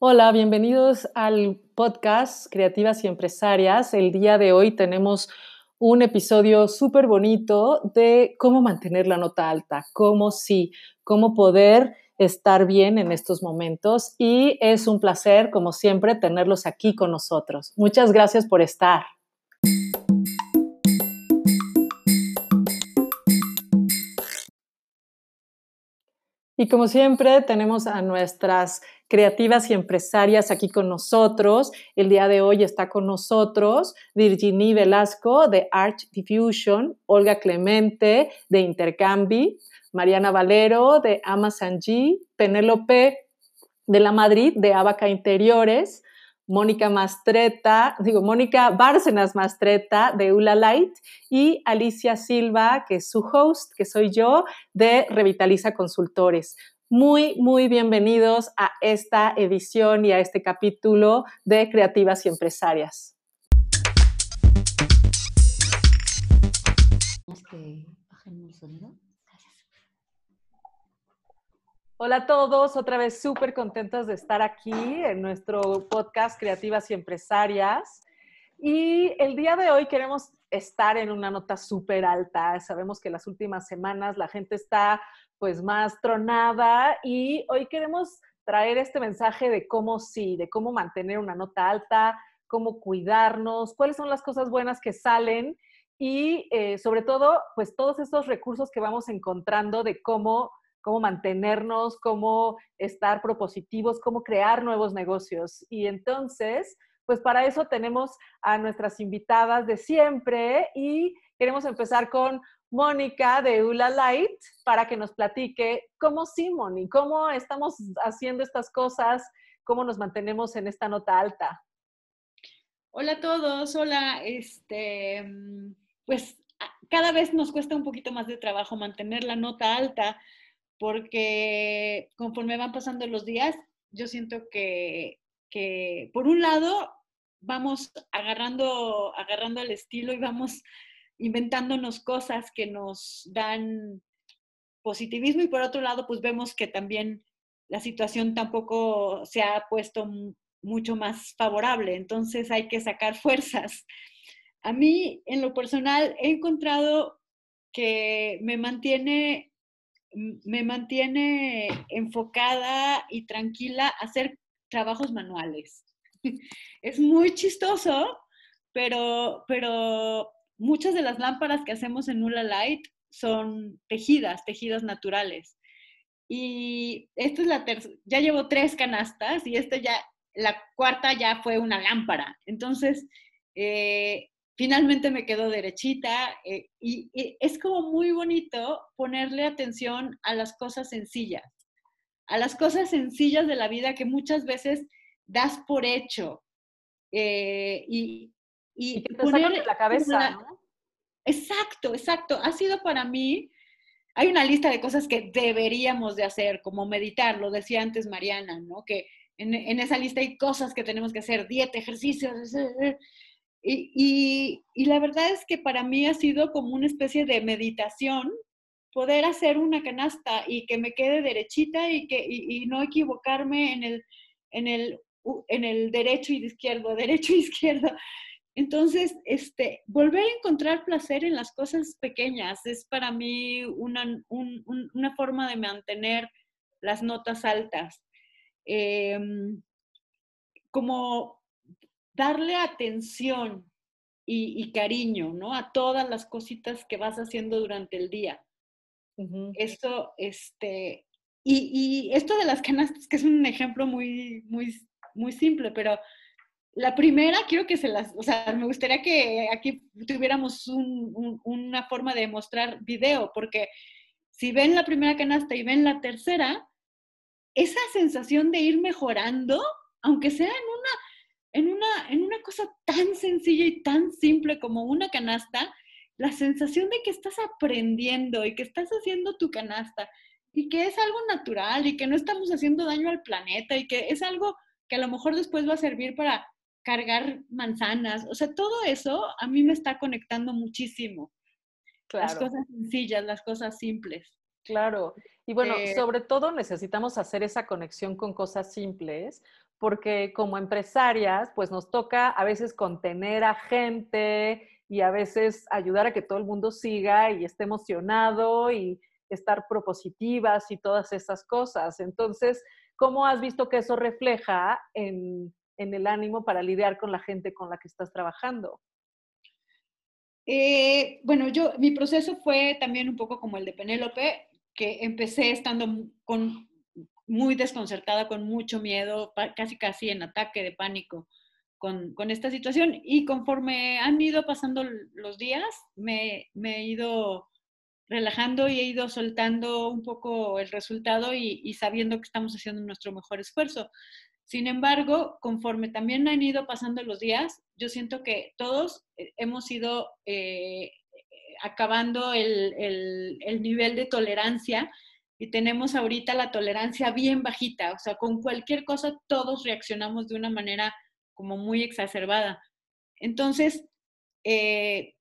Hola, bienvenidos al podcast Creativas y Empresarias. El día de hoy tenemos un episodio súper bonito de cómo mantener la nota alta, cómo sí, cómo poder estar bien en estos momentos. Y es un placer, como siempre, tenerlos aquí con nosotros. Muchas gracias por estar. Y como siempre, tenemos a nuestras creativas y empresarias aquí con nosotros. El día de hoy está con nosotros Virginie Velasco de Arch Diffusion, Olga Clemente de Intercambi, Mariana Valero de Amazon G, Penélope de la Madrid de Abaca Interiores, Mónica Mastreta, digo, Mónica Bárcenas Mastreta de Ula Light y Alicia Silva, que es su host, que soy yo, de Revitaliza Consultores. Muy, muy bienvenidos a esta edición y a este capítulo de Creativas y Empresarias. Hola a todos, otra vez súper contentos de estar aquí en nuestro podcast Creativas y Empresarias. Y el día de hoy queremos estar en una nota súper alta. Sabemos que las últimas semanas la gente está pues más tronada y hoy queremos traer este mensaje de cómo sí, de cómo mantener una nota alta, cómo cuidarnos, cuáles son las cosas buenas que salen y eh, sobre todo pues todos estos recursos que vamos encontrando de cómo cómo mantenernos, cómo estar propositivos, cómo crear nuevos negocios. Y entonces, pues para eso tenemos a nuestras invitadas de siempre y queremos empezar con Mónica de Ula Light para que nos platique cómo sí, Moni, cómo estamos haciendo estas cosas, cómo nos mantenemos en esta nota alta. Hola a todos, hola, este, pues cada vez nos cuesta un poquito más de trabajo mantener la nota alta porque conforme van pasando los días, yo siento que, por un lado vamos agarrando, agarrando el estilo y vamos inventándonos cosas que nos dan positivismo y por otro lado pues vemos que también la situación tampoco se ha puesto mucho más favorable, entonces hay que sacar fuerzas. A mí en lo personal he encontrado que me mantiene me mantiene enfocada y tranquila hacer trabajos manuales. Es muy chistoso, pero, pero muchas de las lámparas que hacemos en Nula Light son tejidas, tejidas naturales. Y esta es la tercera, ya llevo tres canastas y esta ya, la cuarta ya fue una lámpara. Entonces, eh, finalmente me quedo derechita eh, y, es como muy bonito ponerle atención a las cosas sencillas, a las cosas sencillas de la vida que muchas veces das por hecho. Eh, y, y, te poner la cabeza, ¿no? Exacto, exacto. Ha sido para mí, hay una lista de cosas que deberíamos de hacer, como meditar, lo decía antes Mariana, ¿no? Que en, en esa lista hay cosas que tenemos que hacer, dieta, ejercicios, y, la verdad es que para mí ha sido como una especie de meditación poder hacer una canasta y que me quede derechita y, que, no equivocarme en el, en, el, en el derecho y izquierdo, derecho y izquierdo. Entonces, este, volver a encontrar placer en las cosas pequeñas es para mí una, una forma de mantener las notas altas. Em, como darle atención y, cariño, ¿no? A todas las cositas que vas haciendo durante el día. Esto, este, y, esto de las canastas, que es un ejemplo muy, muy, muy simple, pero la primera quiero que se las, o sea, me gustaría que aquí tuviéramos una forma de mostrar video, porque si ven la primera canasta y ven la tercera, esa sensación de ir mejorando, aunque sea en una en una, en una cosa tan sencilla y tan simple como una canasta, la sensación de que estás aprendiendo y que estás haciendo tu canasta y que es algo natural y que no estamos haciendo daño al planeta y que es algo que a lo mejor después va a servir para cargar manzanas. O sea, todo eso a mí me está conectando muchísimo. Las cosas sencillas, las cosas simples. Claro. Y bueno, eh sobre todo necesitamos hacer esa conexión con cosas simples porque como empresarias, pues nos toca a veces contener a gente y a veces ayudar a que todo el mundo siga y esté emocionado y estar propositivas y todas esas cosas. Entonces, ¿cómo has visto que eso refleja en, el ánimo para lidiar con la gente con la que estás trabajando? Eh, bueno, yo, mi proceso fue también un poco como el de Penélope, que empecé estando con muy desconcertada, con mucho miedo, casi casi en ataque de pánico con, esta situación. Y conforme han ido pasando los días, me, he ido relajando y he ido soltando un poco el resultado y, sabiendo que estamos haciendo nuestro mejor esfuerzo. Sin embargo, conforme también han ido pasando los días, yo siento que todos eh, hemos ido eh, acabando el, el, nivel de tolerancia y tenemos ahorita la tolerancia bien bajita, o sea, con cualquier cosa todos reaccionamos de una manera como muy exacerbada. Entonces, eh,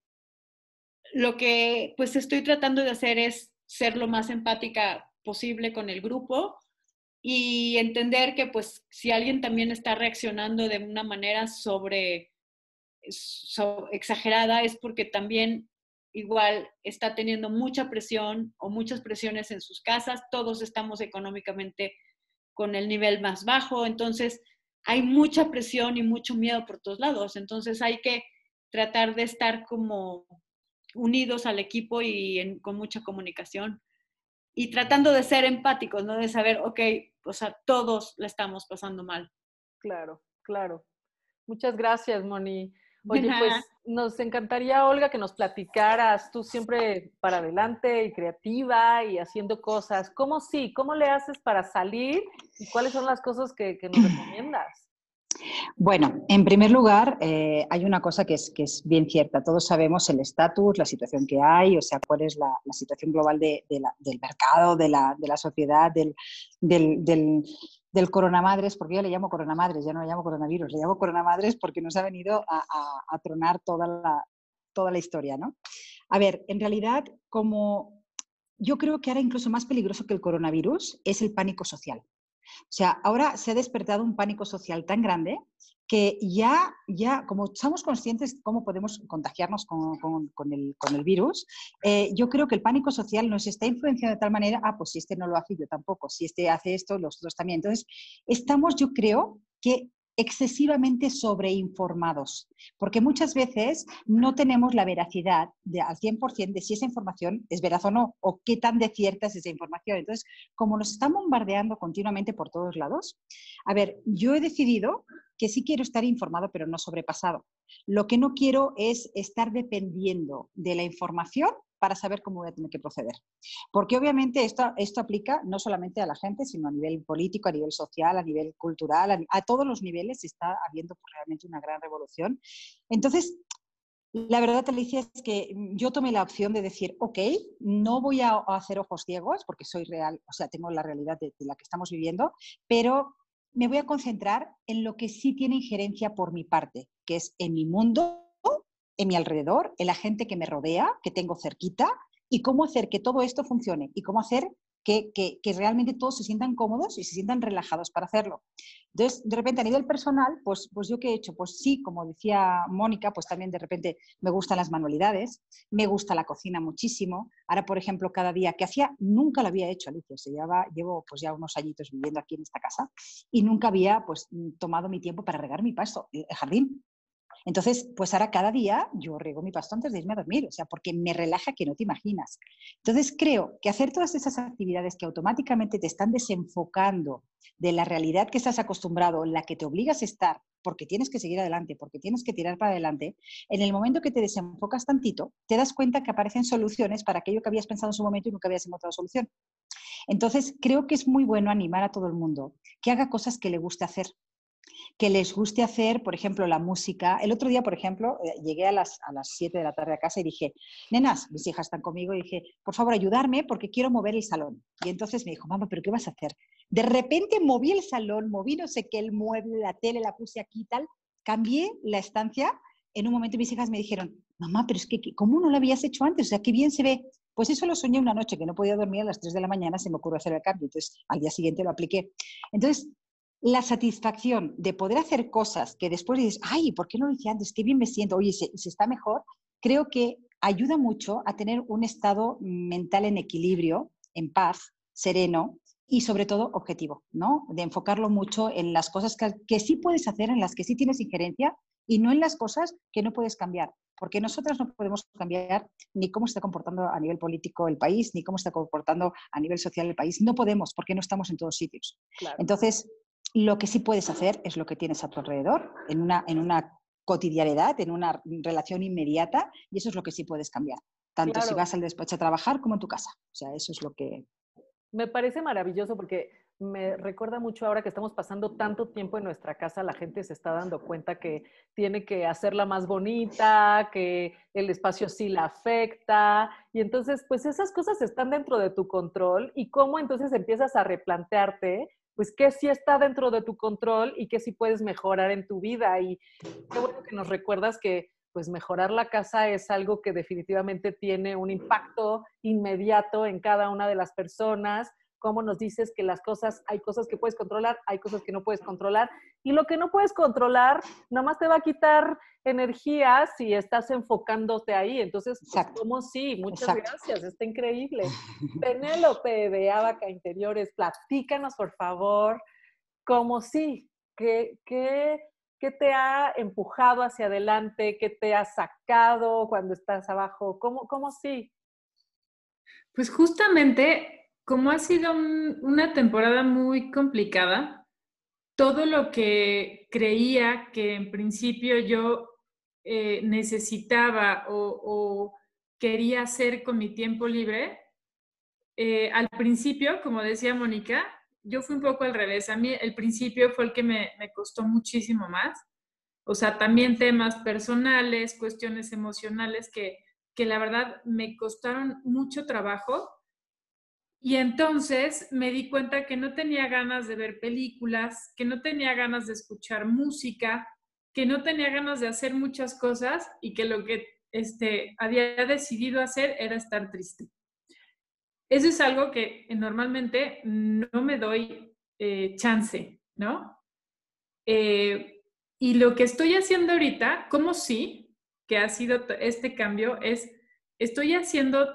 lo que pues estoy tratando de hacer es ser lo más empática posible con el grupo y entender que pues si alguien también está reaccionando de una manera sobre, sobre exagerada es porque también igual está teniendo mucha presión o muchas presiones en sus casas, todos estamos económicamente con el nivel más bajo, entonces hay mucha presión y mucho miedo por todos lados, entonces hay que tratar de estar como unidos al equipo y con mucha comunicación y tratando de ser empáticos, ¿no? De saber, ok, o sea, todos la estamos pasando mal. Claro, claro. Muchas gracias, Moni. Oye, pues nos encantaría, Olga, que nos platicaras, tú siempre para adelante y creativa y haciendo cosas. ¿Cómo sí? ¿Cómo le haces para salir y cuáles son las cosas que, nos recomiendas? Bueno, en primer lugar, eh, hay una cosa que es, que es bien cierta. Todos sabemos el estatus, la situación que hay, o sea, cuál es la, situación global del mercado, de la, sociedad, del, del coronamadres, porque yo le llamo coronamadres, ya no le llamo coronavirus, le llamo coronamadres porque nos ha venido a, tronar toda la, toda la historia, ¿no? A ver, en realidad, como yo creo que ahora incluso más peligroso que el coronavirus es el pánico social. O sea, ahora se ha despertado un pánico social tan grande que ya, ya como estamos conscientes de cómo podemos contagiarnos con, con, el, con el, virus, eh, yo creo que el pánico social nos está influenciando de tal manera, ah, pues si este no lo hace, yo tampoco, si este hace esto, los otros también. Entonces, estamos, yo creo, que excesivamente sobreinformados, porque muchas veces no tenemos la veracidad de, al 100% de si esa información es veraz o no, o qué tan de cierta es esa información. Entonces, como nos están bombardeando continuamente por todos lados, a ver, yo he decidido que sí quiero estar informado, pero no sobrepasado. Lo que no quiero es estar dependiendo de la información para saber cómo voy a tener que proceder. Porque obviamente esto, esto aplica no solamente a la gente, sino a nivel político, a nivel social, a nivel cultural, a, todos los niveles está habiendo realmente una gran revolución. Entonces, la verdad, Alicia, es que yo tomé la opción de decir, ok, no voy a hacer ojos ciegos porque soy real, o sea, tengo la realidad de la que estamos viviendo, pero me voy a concentrar en lo que sí tiene injerencia por mi parte, que es en mi mundo en mi alrededor, en la gente que me rodea, que tengo cerquita, y cómo hacer que todo esto funcione y cómo hacer que, realmente todos se sientan cómodos y se sientan relajados para hacerlo. Entonces, de repente, a nivel personal, pues, pues yo qué he hecho, pues sí, como decía Mónica, pues también de repente me gustan las manualidades, me gusta la cocina muchísimo. Ahora, por ejemplo, cada día que hacía, nunca lo había hecho, Alicia, se lleva, llevo pues ya unos añitos viviendo aquí en esta casa y nunca había pues tomado mi tiempo para regar mi pasto, el jardín. Entonces, pues ahora cada día yo riego mi pasto antes de irme a dormir, o sea, porque me relaja que no te imaginas. Entonces, creo que hacer todas esas actividades que automáticamente te están desenfocando de la realidad que estás acostumbrado, la que te obligas a estar, porque tienes que seguir adelante, porque tienes que tirar para adelante, en el momento que te desenfocas tantito, te das cuenta que aparecen soluciones para aquello que habías pensado en su momento y nunca habías encontrado solución. Entonces, creo que es muy bueno animar a todo el mundo que haga cosas que le guste hacer, que les guste hacer, por ejemplo, la música. El otro día, por ejemplo, eh, llegué a las, a las 7 de la tarde a casa y dije, nenas, mis hijas están conmigo, y dije, por favor, ayudarme porque quiero mover el salón. Y entonces me dijo, mamá, ¿pero qué vas a hacer? De repente moví el salón, moví no sé qué, el mueble, la tele, la puse aquí y tal, cambié la estancia. En un momento mis hijas me dijeron, mamá, pero es que, ¿cómo no lo habías hecho antes? O sea, qué bien se ve. Pues eso lo soñé una noche, que no podía dormir a las 3 de la mañana, se me ocurrió hacer el cambio. Entonces, al día siguiente lo apliqué. Entonces, la satisfacción de poder hacer cosas que después dices, ay, ¿por qué no lo hice antes? Qué bien me siento, oye, se, se está mejor, creo que ayuda mucho a tener un estado mental en equilibrio, en paz, sereno y sobre todo objetivo, ¿no? De enfocarlo mucho en las cosas que, que, sí puedes hacer, en las que sí tienes injerencia y no en las cosas que no puedes cambiar, porque nosotras no podemos cambiar ni cómo está comportando a nivel político el país, ni cómo está comportando a nivel social el país. No podemos, porque no estamos en todos sitios. Claro. Entonces, lo que sí puedes hacer es lo que tienes a tu alrededor, en una, en una cotidianidad, en una relación inmediata, y eso es lo que sí puedes cambiar, tanto claro. si vas al despacho a trabajar como en tu casa. O sea, eso es lo que... Me parece maravilloso porque me recuerda mucho ahora que estamos pasando tanto tiempo en nuestra casa, la gente se está dando cuenta que tiene que hacerla más bonita, que el espacio sí la afecta, y entonces pues esas cosas están dentro de tu control y cómo entonces empiezas a replantearte pues qué sí está dentro de tu control y qué sí puedes mejorar en tu vida. Y qué bueno que nos recuerdas que pues mejorar la casa es algo que definitivamente tiene un impacto inmediato en cada una de las personas, cómo nos dices que las cosas, hay cosas que puedes controlar, hay cosas que no puedes controlar, y lo que no puedes controlar, nomás te va a quitar energía si estás enfocándote ahí. Entonces, pues, como sí, muchas Exacto. gracias, está increíble. Penélope de Abaca Interiores, platícanos, por favor, cómo sí, ¿qué, qué, qué te ha empujado hacia adelante? ¿Qué te ha sacado cuando estás abajo? ¿Cómo, cómo sí? Pues justamente como ha sido un, una temporada muy complicada, todo lo que creía que en principio yo eh, necesitaba o, o, quería hacer con mi tiempo libre, eh, al principio, como decía Mónica, yo fui un poco al revés. A mí el principio fue el que me, me costó muchísimo más. O sea, también temas personales, cuestiones emocionales que, que la verdad me costaron mucho trabajo y entonces me di cuenta que no tenía ganas de ver películas, que no tenía ganas de escuchar música, que no tenía ganas de hacer muchas cosas y que lo que este, había decidido hacer era estar triste. Eso es algo que normalmente no me doy eh, chance, ¿no? Eh, y lo que estoy haciendo ahorita, como sí, que ha sido este cambio, es, estoy haciendo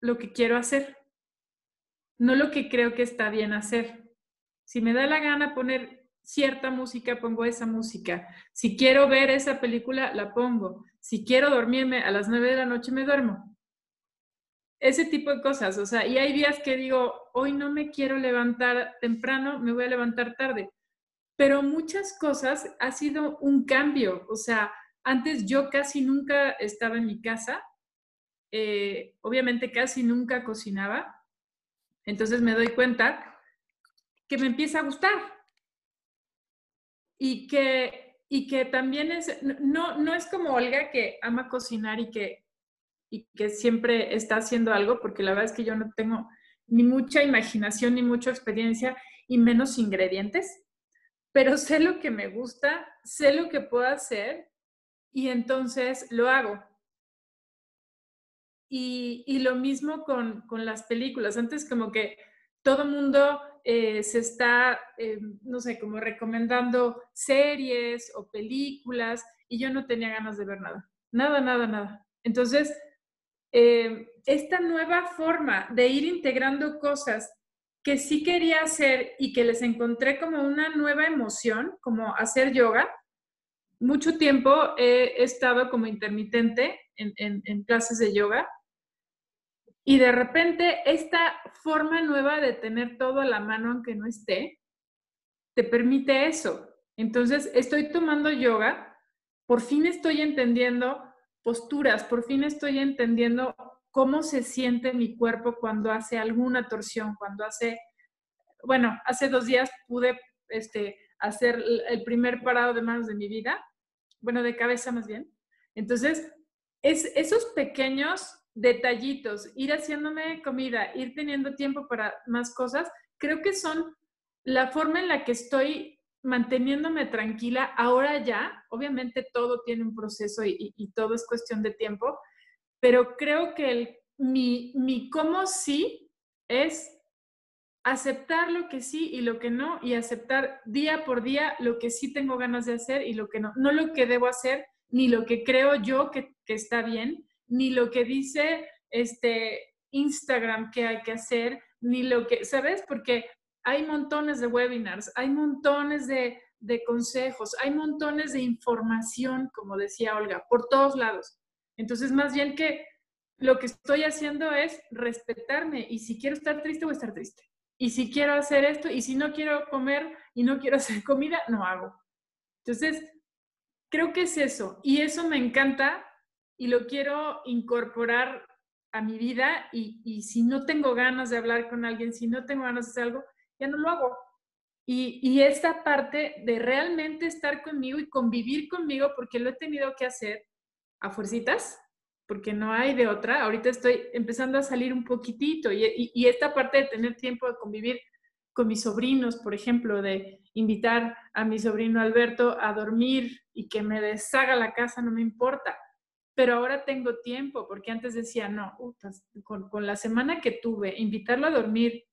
lo que quiero hacer no lo que creo que está bien hacer. Si me da la gana poner cierta música, pongo esa música. Si quiero ver esa película, la pongo. Si quiero dormirme a las nueve de la noche, me duermo. Ese tipo de cosas, o sea, y hay días que digo, hoy no me quiero levantar temprano, me voy a levantar tarde. Pero muchas cosas ha sido un cambio, o sea, antes yo casi nunca estaba en mi casa, eh, obviamente casi nunca cocinaba, entonces me doy cuenta que me empieza a gustar y que, y que también es, no, no es como Olga que ama cocinar y que, y que siempre está haciendo algo, porque la verdad es que yo no tengo ni mucha imaginación ni mucha experiencia y menos ingredientes, pero sé lo que me gusta, sé lo que puedo hacer y entonces lo hago. Y, y lo mismo con, con, las películas. Antes como que todo mundo eh, se está, eh, no sé, como recomendando series o películas y yo no tenía ganas de ver nada. Nada, nada, nada. Entonces, eh, esta nueva forma de ir integrando cosas que sí quería hacer y que les encontré como una nueva emoción, como hacer yoga, mucho tiempo he estado como intermitente en, en, en clases de yoga y de repente esta forma nueva de tener todo a la mano aunque no esté, te permite eso. Entonces estoy tomando yoga, por fin estoy entendiendo posturas, por fin estoy entendiendo cómo se siente mi cuerpo cuando hace alguna torsión, cuando hace, bueno, hace dos días pude este, hacer el primer parado de manos de mi vida, bueno, de cabeza más bien. Entonces, es esos pequeños detallitos, ir haciéndome comida, ir teniendo tiempo para más cosas, creo que son la forma en la que estoy manteniéndome tranquila ahora ya. Obviamente todo tiene un proceso y, todo es cuestión de tiempo, pero creo que el, mi, mi cómo sí es aceptar lo que sí y lo que no, y aceptar día por día lo que sí tengo ganas de hacer y lo que no. No lo que debo hacer, ni lo que creo yo que, que está bien, ni lo que dice este Instagram que hay que hacer, ni lo que, ¿sabes? Porque hay montones de webinars, hay montones de, de consejos, hay montones de información, como decía Olga, por todos lados. Entonces, más bien que lo que estoy haciendo es respetarme y si quiero estar triste, voy a estar triste. Y si quiero hacer esto, y si no quiero comer y no quiero hacer comida, no hago. Entonces, creo que es eso. Y eso me encanta y lo quiero incorporar a mi vida. Y, y si no tengo ganas de hablar con alguien, si no tengo ganas de hacer algo, ya no lo hago. Y, y, esta parte de realmente estar conmigo y convivir conmigo, porque lo he tenido que hacer a fuercitas, porque no hay de otra. Ahorita estoy empezando a salir un poquitito y, y, esta parte de tener tiempo de convivir con mis sobrinos, por ejemplo, de invitar a mi sobrino Alberto a dormir y que me deshaga la casa, no me importa. Pero ahora tengo tiempo, porque antes decía, no, con, la semana que tuve, invitarlo a dormir,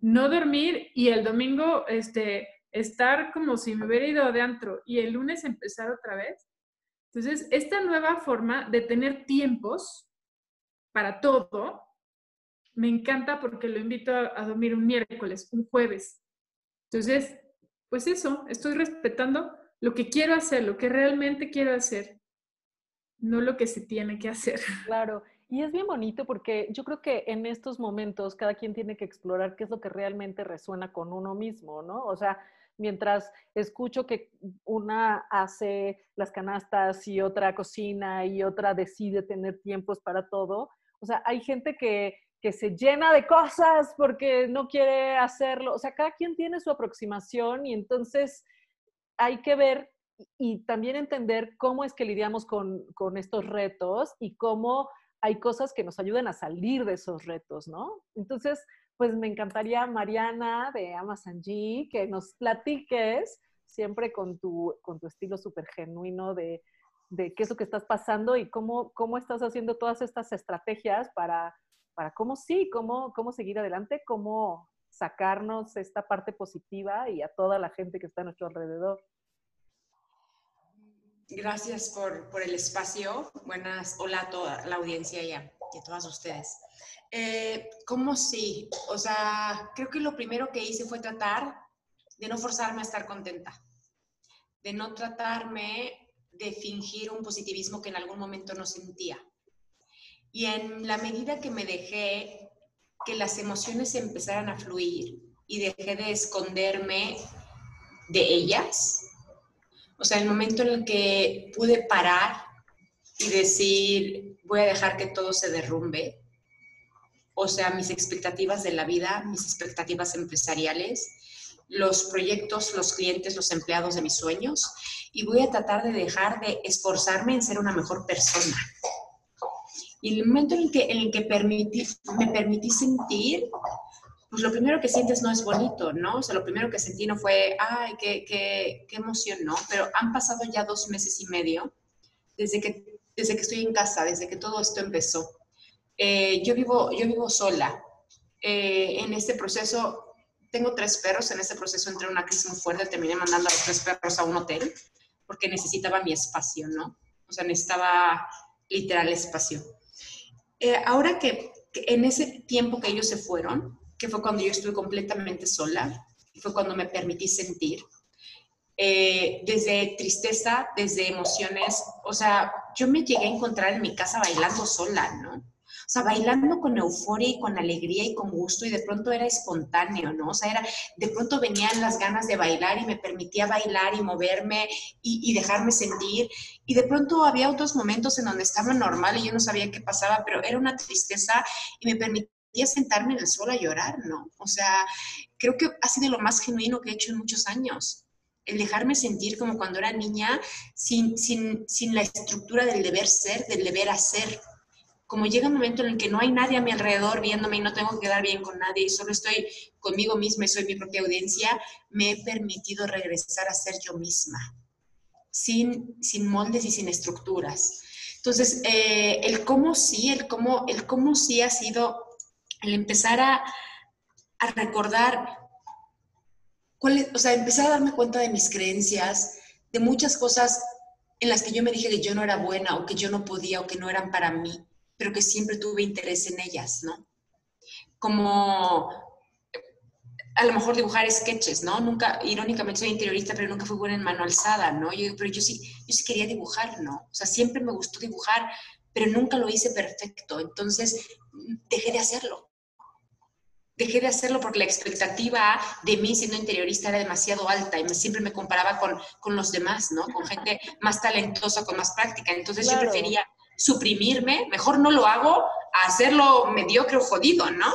no dormir y el domingo este, estar como si me hubiera ido de antro y el lunes empezar otra vez. Entonces, esta nueva forma de tener tiempos para todo, me encanta porque lo invito a, dormir un miércoles, un jueves. Entonces, pues eso, estoy respetando lo que quiero hacer, lo que realmente quiero hacer, no lo que se tiene que hacer. Claro, y es bien bonito porque yo creo que en estos momentos cada quien tiene que explorar qué es lo que realmente resuena con uno mismo, ¿no? O sea, mientras escucho que una hace las canastas y otra cocina y otra decide tener tiempos para todo, o sea, hay gente que, que se llena de cosas porque no quiere hacerlo, o sea, cada quien tiene su aproximación y entonces hay que ver y también entender cómo es que lidiamos con, con estos retos y cómo hay cosas que nos ayudan a salir de esos retos, ¿no? Entonces, pues me encantaría, Mariana de Amazon G, que nos platiques siempre con tu, con tu estilo súper genuino de, de, qué es lo que estás pasando y cómo, cómo estás haciendo todas estas estrategias para, para cómo sí, cómo, cómo seguir adelante, cómo sacarnos esta parte positiva y a toda la gente que está a nuestro alrededor. Gracias por, por, el espacio. Buenas, hola a toda la audiencia y a, y a todas ustedes. Eh, ¿Cómo sí? O sea, creo que lo primero que hice fue tratar de no forzarme a estar contenta, de no tratarme de fingir un positivismo que en algún momento no sentía. Y en la medida que me dejé que las emociones empezaran a fluir y dejé de esconderme de ellas, o sea, el momento en el que pude parar y decir, voy a dejar que todo se derrumbe, o sea, mis expectativas de la vida, mis expectativas empresariales, los proyectos, los clientes, los empleados de mis sueños, y voy a tratar de dejar de esforzarme en ser una mejor persona. Y el momento en el que, en el que permití, me permití sentir pues lo primero que sientes no es bonito, ¿no? O sea, lo primero que sentí no fue, ay, qué, qué, qué emoción, ¿no? Pero han pasado ya dos meses y medio desde que, desde que estoy en casa, desde que todo esto empezó. Eh, yo, vivo, yo vivo sola. Eh, en este proceso, tengo tres perros, en este proceso entré en una crisis muy fuerte, terminé mandando a los tres perros a un hotel porque necesitaba mi espacio, ¿no? O sea, necesitaba literal espacio. Eh, ahora que, que en ese tiempo que ellos se fueron, que fue cuando yo estuve completamente sola, fue cuando me permití sentir. Eh, desde tristeza, desde emociones, o sea, yo me llegué a encontrar en mi casa bailando sola, ¿no? O sea, bailando con euforia y con alegría y con gusto y de pronto era espontáneo, ¿no? O sea, era, de pronto venían las ganas de bailar y me permitía bailar y moverme y, y dejarme sentir. Y de pronto había otros momentos en donde estaba normal y yo no sabía qué pasaba, pero era una tristeza y me permitía a sentarme en el suelo a llorar, ¿no? O sea, creo que ha sido lo más genuino que he hecho en muchos años. El dejarme sentir como cuando era niña, sin, sin, sin la estructura del deber ser, del deber hacer. Como llega un momento en el que no hay nadie a mi alrededor viéndome y no tengo que quedar bien con nadie y solo estoy conmigo misma y soy mi propia audiencia, me he permitido regresar a ser yo misma, sin, sin moldes y sin estructuras. Entonces, eh, el cómo sí, el cómo, el cómo sí ha sido el empezar a, a recordar o sea, empecé a darme cuenta de mis creencias, de muchas cosas en las que yo me dije que yo no era buena o que yo no podía o que no eran para mí, pero que siempre tuve interés en ellas, ¿no? Como a lo mejor dibujar sketches, ¿no? Nunca, irónicamente soy interiorista, pero nunca fui buena en mano alzada, ¿no? Yo, pero yo sí, yo sí quería dibujar, ¿no? O sea, siempre me gustó dibujar, pero nunca lo hice perfecto. Entonces, dejé de hacerlo. Dejé de hacerlo porque la expectativa de mí siendo interiorista era demasiado alta y me, siempre me comparaba con, con los demás, ¿no? Con gente más talentosa, con más práctica. Entonces yo prefería suprimirme, mejor no lo hago, a hacerlo mediocre o jodido, ¿no?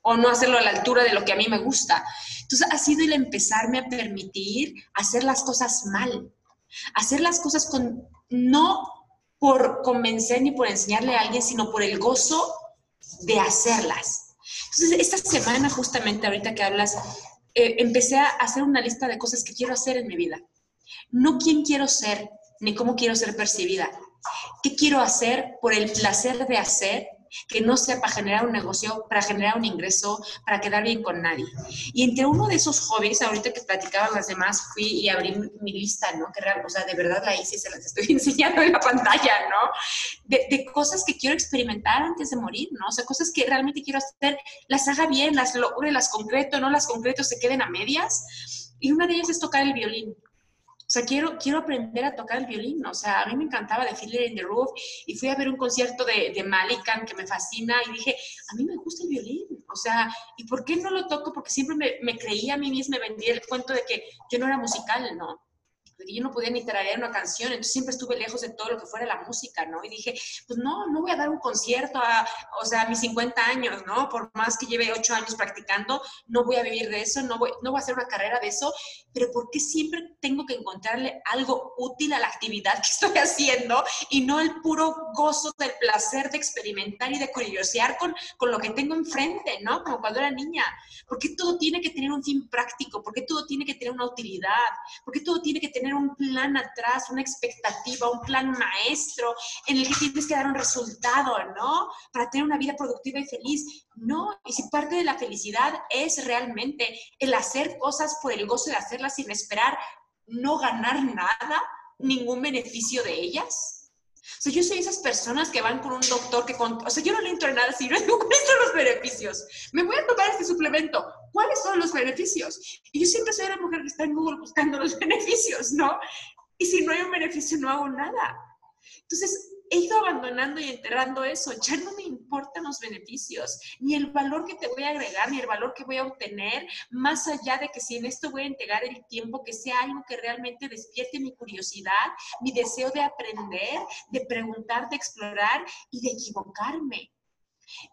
O no hacerlo a la altura de lo que a mí me gusta. Entonces ha sido el empezarme a permitir hacer las cosas mal, hacer las cosas con, no por convencer ni por enseñarle a alguien, sino por el gozo de hacerlas. Entonces, esta semana, justamente ahorita que hablas, eh, empecé a hacer una lista de cosas que quiero hacer en mi vida. No quién quiero ser, ni cómo quiero ser percibida. ¿Qué quiero hacer por el placer de hacer que no sea para generar un negocio, para generar un ingreso, para quedar bien con nadie. Y entre uno de esos hobbies, ahorita que platicaban las demás, fui y abrí mi lista, ¿no? Que real, o sea, de verdad la hice y se las estoy enseñando en la pantalla, ¿no? De, de, cosas que quiero experimentar antes de morir, ¿no? O sea, cosas que realmente quiero hacer, las haga bien, las logre, las concreto, no las concreto se queden a medias. Y una de ellas es tocar el violín. O sea, quiero, quiero aprender a tocar el violín. O sea, a mí me encantaba The Fiddler in the Roof y fui a ver un concierto de, de Malikan que me fascina y dije, a mí me gusta el violín. O sea, ¿y por qué no lo toco? Porque siempre me, me creía a mí misma, me vendía el cuento de que yo no era musical, ¿no? Que yo no podía ni tararear una canción, entonces siempre estuve lejos de todo lo que fuera la música, ¿no? Y dije, pues no, no voy a dar un concierto a, o sea, a mis 50 años, ¿no? Por más que lleve 8 años practicando, no voy a vivir de eso, no voy, no voy a hacer una carrera de eso, pero ¿por qué siempre tengo que encontrarle algo útil a la actividad que estoy haciendo y no el puro gozo del placer de experimentar y de curiosear con, con lo que tengo enfrente, ¿no? Como cuando era niña. ¿Por qué todo tiene que tener un fin práctico? ¿Por qué todo tiene que tener una utilidad? ¿Por qué todo tiene que tener un plan atrás, una expectativa, un plan maestro en el que tienes que dar un resultado, ¿no? Para tener una vida productiva y feliz. No, y si parte de la felicidad es realmente el hacer cosas por el gozo de hacerlas sin esperar no ganar nada, ningún beneficio de ellas. O sea, yo soy esas personas que van con un doctor que, con, o sea, yo no le entro en nada si no digo cuáles son los beneficios. Me voy a tomar este suplemento. ¿Cuáles son los beneficios? Y yo siempre soy la mujer que está en Google buscando los beneficios, ¿no? Y si no hay un beneficio, no hago nada. Entonces, he ido abandonando y enterrando eso. Ya no me importan los beneficios, ni el valor que te voy a agregar, ni el valor que voy a obtener, más allá de que si en esto voy a entregar el tiempo, que sea algo que realmente despierte mi curiosidad, mi deseo de aprender, de preguntar, de explorar y de equivocarme.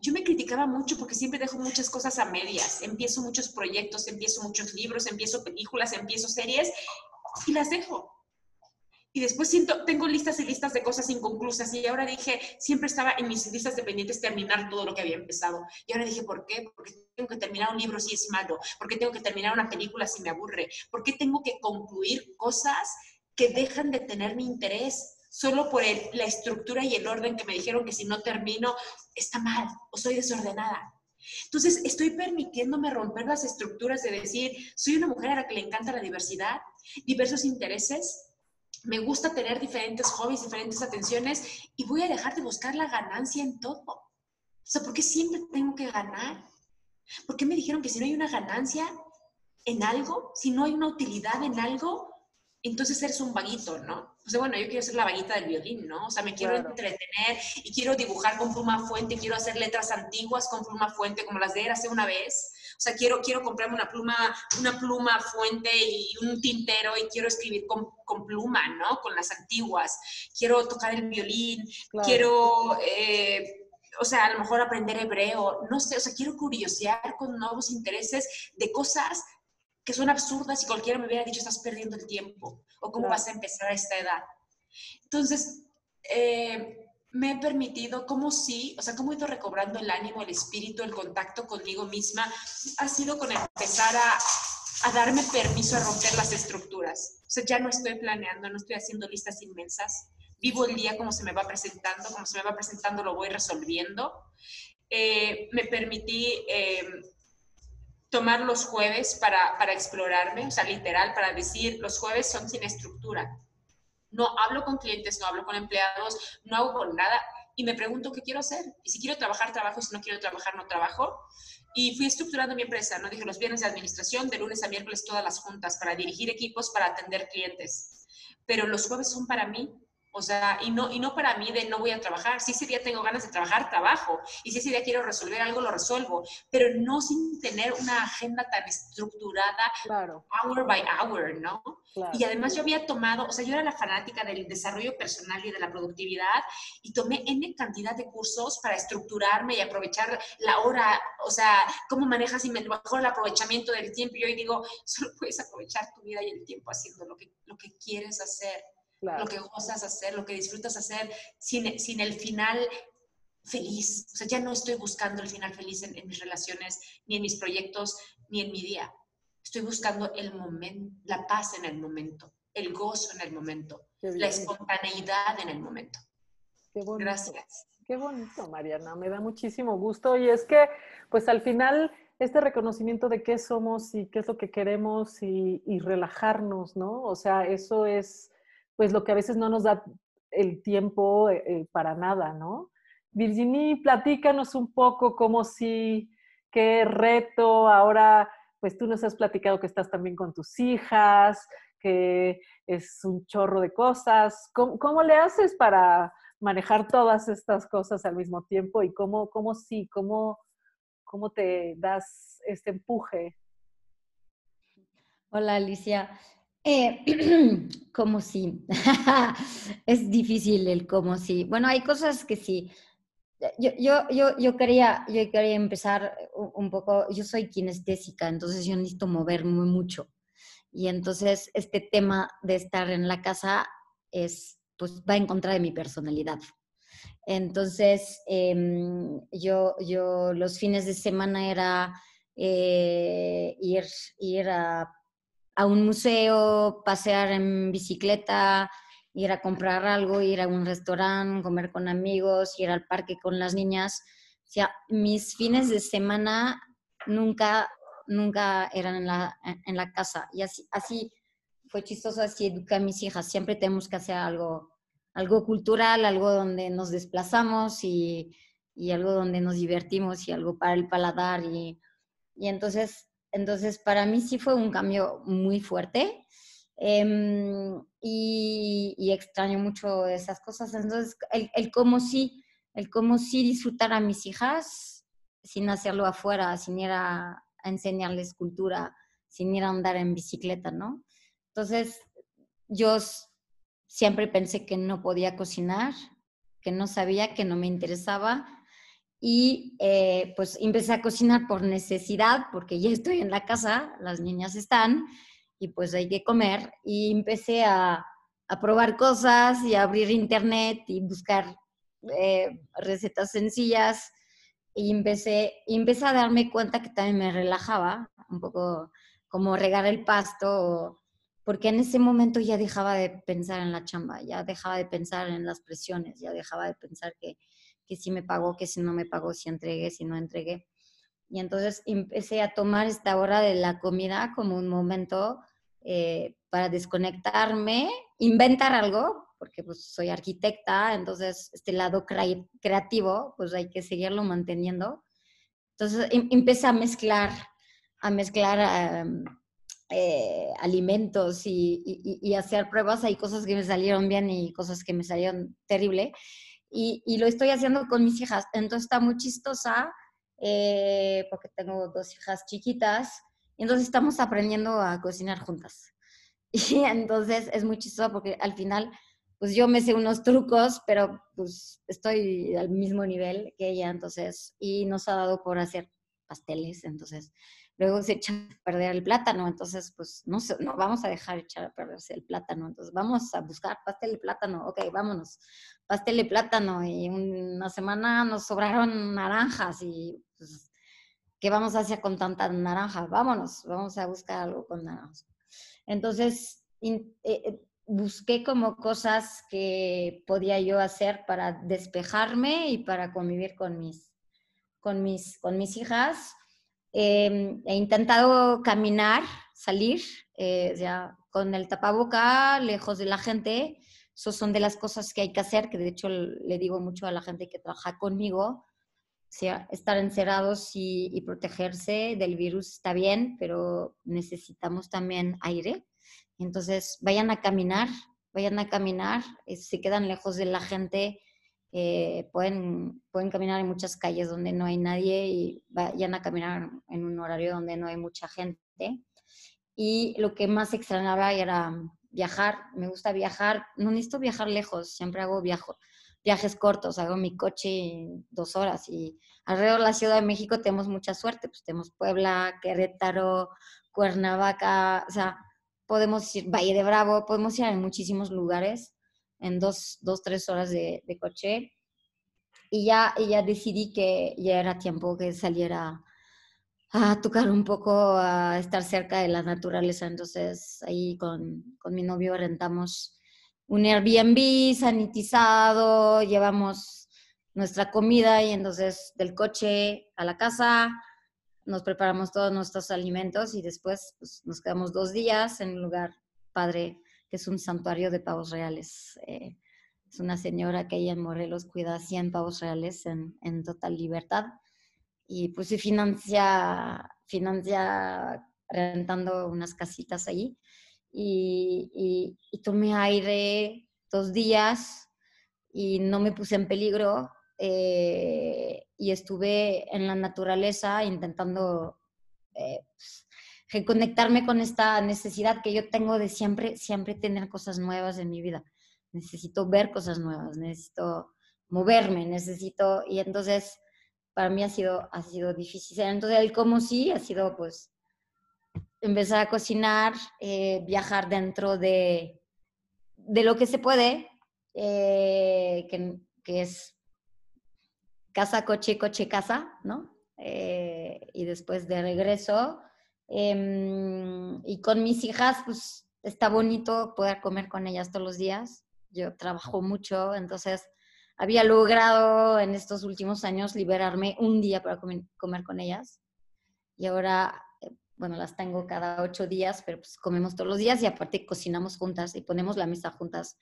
Yo me criticaba mucho porque siempre dejo muchas cosas a medias. Empiezo muchos proyectos, empiezo muchos libros, empiezo películas, empiezo series y las dejo y después siento, tengo listas y listas de cosas inconclusas y ahora dije, siempre estaba en mis listas de pendientes terminar todo lo que había empezado. Y ahora dije, ¿por qué? Porque tengo que terminar un libro si es malo, porque tengo que terminar una película si me aburre, porque tengo que concluir cosas que dejan de tener mi interés solo por la estructura y el orden que me dijeron que si no termino está mal o soy desordenada. Entonces, estoy permitiéndome romper las estructuras de decir, soy una mujer a la que le encanta la diversidad, diversos intereses, me gusta tener diferentes hobbies, diferentes atenciones y voy a dejar de buscar la ganancia en todo. O sea, ¿por qué siempre tengo que ganar? ¿Por qué me dijeron que si no hay una ganancia en algo, si no hay una utilidad en algo, entonces eres un vaguito, ¿no? O sea, bueno, yo quiero ser la vaguita del violín, ¿no? O sea, me quiero entretener y quiero dibujar con pluma fuente, quiero hacer letras antiguas con pluma fuente, como las de hace una vez. O sea, quiero, quiero comprarme una pluma, una pluma fuente y un tintero y quiero escribir con, con pluma, ¿no? Con las antiguas. Quiero tocar el violín, quiero... Eh, o sea, a lo mejor aprender hebreo, no sé, o sea, quiero curiosear con nuevos intereses de cosas que son absurdas y cualquiera me hubiera dicho, estás perdiendo el tiempo, o cómo vas a empezar a esta edad. Entonces, eh, me he permitido, como sí, o sea, cómo he ido recobrando el ánimo, el espíritu, el contacto conmigo misma, ha sido con empezar a, a darme permiso a romper las estructuras. O sea, ya no estoy planeando, no estoy haciendo listas inmensas. Vivo el día como se me va presentando, como se me va presentando lo voy resolviendo. Eh, me permití eh, tomar los jueves para, para explorarme, o sea, literal, para decir, los jueves son sin estructura. No hablo con clientes, no hablo con empleados, no hago con nada y me pregunto qué quiero hacer. Y si quiero trabajar, trabajo, y si no quiero trabajar, no trabajo. Y fui estructurando mi empresa, ¿no? Dije los viernes de administración, de lunes a miércoles todas las juntas para dirigir equipos, para atender clientes. Pero los jueves son para mí, o sea, y no, y no para mí de no voy a trabajar. Si ese día tengo ganas de trabajar, trabajo. Y si ese día quiero resolver algo, lo resuelvo. Pero no sin tener una agenda tan estructurada, Claro, hour by hour, ¿no? claro. Y además yo había tomado, o sea, yo era la fanática del desarrollo personal y de la productividad y tomé N cantidad de cursos para estructurarme y aprovechar la hora, o sea, cómo manejas y mejor el aprovechamiento del tiempo. Y hoy digo, solo puedes aprovechar tu vida y el tiempo haciendo lo que, lo que quieres hacer claro. lo que gozas hacer, lo que disfrutas hacer, sin, sin el final feliz. O sea, ya no estoy buscando el final feliz en, en mis relaciones, ni en mis proyectos, ni en mi día. Estoy buscando el momento, la paz en el momento, el gozo en el momento, la espontaneidad en el momento. Qué bonito. Gracias. Qué bonito, Mariana. Me da muchísimo gusto. Y es que, pues al final, este reconocimiento de qué somos y qué es lo que queremos y, y relajarnos, ¿no? O sea, eso es, pues, lo que a veces no nos da el tiempo eh, eh, para nada, ¿no? Virginie, platícanos un poco cómo si, qué reto ahora, pues tú nos has platicado que estás también con tus hijas, que es un chorro de cosas. ¿Cómo, cómo le haces para manejar todas estas cosas al mismo tiempo y cómo, cómo sí, cómo, cómo te das este empuje? Hola Alicia. Eh, como sí. es difícil el como sí. Bueno, hay cosas que sí. Yo, yo, yo, yo, quería, yo quería empezar un poco, yo soy kinestésica, entonces yo necesito moverme mucho. Y entonces este tema de estar en la casa es, pues va en contra de mi personalidad. Entonces, em, yo, yo los fines de semana era eh, ir, ir a, a un museo, pasear en bicicleta, ir a comprar algo, ir a un restaurante, comer con amigos, ir al parque con las niñas. O sea, mis fines de semana nunca, nunca eran en la, en la casa. Y así, así fue chistoso, así eduqué a mis hijas. Siempre tenemos que hacer algo, algo cultural, algo donde nos desplazamos y, y algo donde nos divertimos y algo para el paladar. Y, y entonces, entonces, para mí sí fue un cambio muy fuerte. Em, y, extraño mucho esas cosas. Entonces, el, el cómo sí, el cómo sí disfrutar a mis hijas sin hacerlo afuera, sin ir a, a enseñarles cultura, sin ir a andar en bicicleta, ¿no? Entonces, yo siempre pensé que no podía cocinar, que no sabía, que no me interesaba. Y eh, pues empecé a cocinar por necesidad, porque ya estoy en la casa, las niñas están, y pues hay que comer. Y empecé a, a probar cosas y a abrir internet y buscar eh, recetas sencillas. Y empecé, y empecé a darme cuenta que también me relajaba, un poco como regar el pasto, porque en ese momento ya dejaba de pensar en la chamba, ya dejaba de pensar en las presiones, ya dejaba de pensar que, que si me pagó, que si no me pagó, si entregué, si no entregué. Y entonces empecé a tomar esta hora de la comida como un momento eh, para desconectarme, inventar algo, porque pues soy arquitecta, entonces este lado crea- creativo, pues hay que seguirlo manteniendo. Entonces em- empecé a mezclar, a mezclar em, eh, alimentos y, y- y hacer pruebas. Hay cosas que me salieron bien y cosas que me salieron terrible. Y, y lo estoy haciendo con mis hijas. Entonces está muy chistosa eh, porque tengo dos hijas chiquitas. Entonces estamos aprendiendo a cocinar juntas. Y entonces es muy chistoso porque al final, pues yo me sé unos trucos, pero pues estoy al mismo nivel que ella, entonces, y nos ha dado por hacer pasteles, entonces luego se echa a perder el plátano, entonces pues no, no vamos a dejar echar a perderse el plátano, entonces vamos a buscar pastel de plátano, ok, vámonos, pastel de plátano y una semana nos sobraron naranjas y pues, ¿qué vamos a hacer con tanta naranja? Vámonos, vamos a buscar algo con naranjas. Entonces, eh, eh, busqué como cosas que podía yo hacer para despejarme y para convivir con mis, con mis, con mis hijas. Em, he intentado caminar, salir, eh, ya con el tapaboca, lejos de la gente. Esas son de las cosas que hay que hacer, que de hecho le digo mucho a la gente que trabaja conmigo. sea, estar encerrados y, y protegerse del virus está bien, pero necesitamos también aire. Entonces, vayan a caminar, vayan a caminar, eh, se quedan lejos de la gente, eh, pueden, pueden caminar en muchas calles donde no hay nadie y vayan a caminar en un horario donde no hay mucha gente. Y lo que más extrañaba era viajar. Me gusta viajar. No necesito viajar lejos, siempre hago viajo, viajes cortos. Hago mi coche dos horas y alrededor de la Ciudad de México tenemos mucha suerte. Pues tenemos Puebla, Querétaro, Cuernavaca, o sea, podemos ir, Valle de Bravo, podemos ir a muchísimos lugares en dos, dos tres horas de, de coche. Y ya, y ya decidí que ya era tiempo que saliera a tocar un poco, a estar cerca de la naturaleza. Entonces ahí con, con mi novio rentamos un Airbnb sanitizado, llevamos nuestra comida y entonces del coche a la casa nos preparamos todos nuestros alimentos y después pues, nos quedamos dos días en un lugar padre que es un santuario de pavos reales. Eh, es una señora que ahí en Morelos cuida 100 pavos reales en, en total libertad y pues financia, financia rentando unas casitas ahí. Y, y, tomé aire dos días y no me puse en peligro eh, y estuve en la naturaleza intentando eh, reconectarme con esta necesidad que yo tengo de siempre, siempre tener cosas nuevas en mi vida. Necesito ver cosas nuevas, necesito moverme, necesito, y entonces para mí ha sido, ha sido difícil. Entonces el cómo sí ha sido pues empezar a cocinar, eh, viajar dentro de, de lo que se puede, eh, que, que, es casa, coche, coche, casa, ¿no? Eh, y después de regreso. Em, y con mis hijas, pues está bonito poder comer con ellas todos los días. Yo trabajo mucho, entonces había logrado en estos últimos años liberarme un día para comer, con ellas. Y ahora, eh, bueno, las tengo cada ocho días, pero pues comemos todos los días y aparte cocinamos juntas y ponemos la mesa juntas.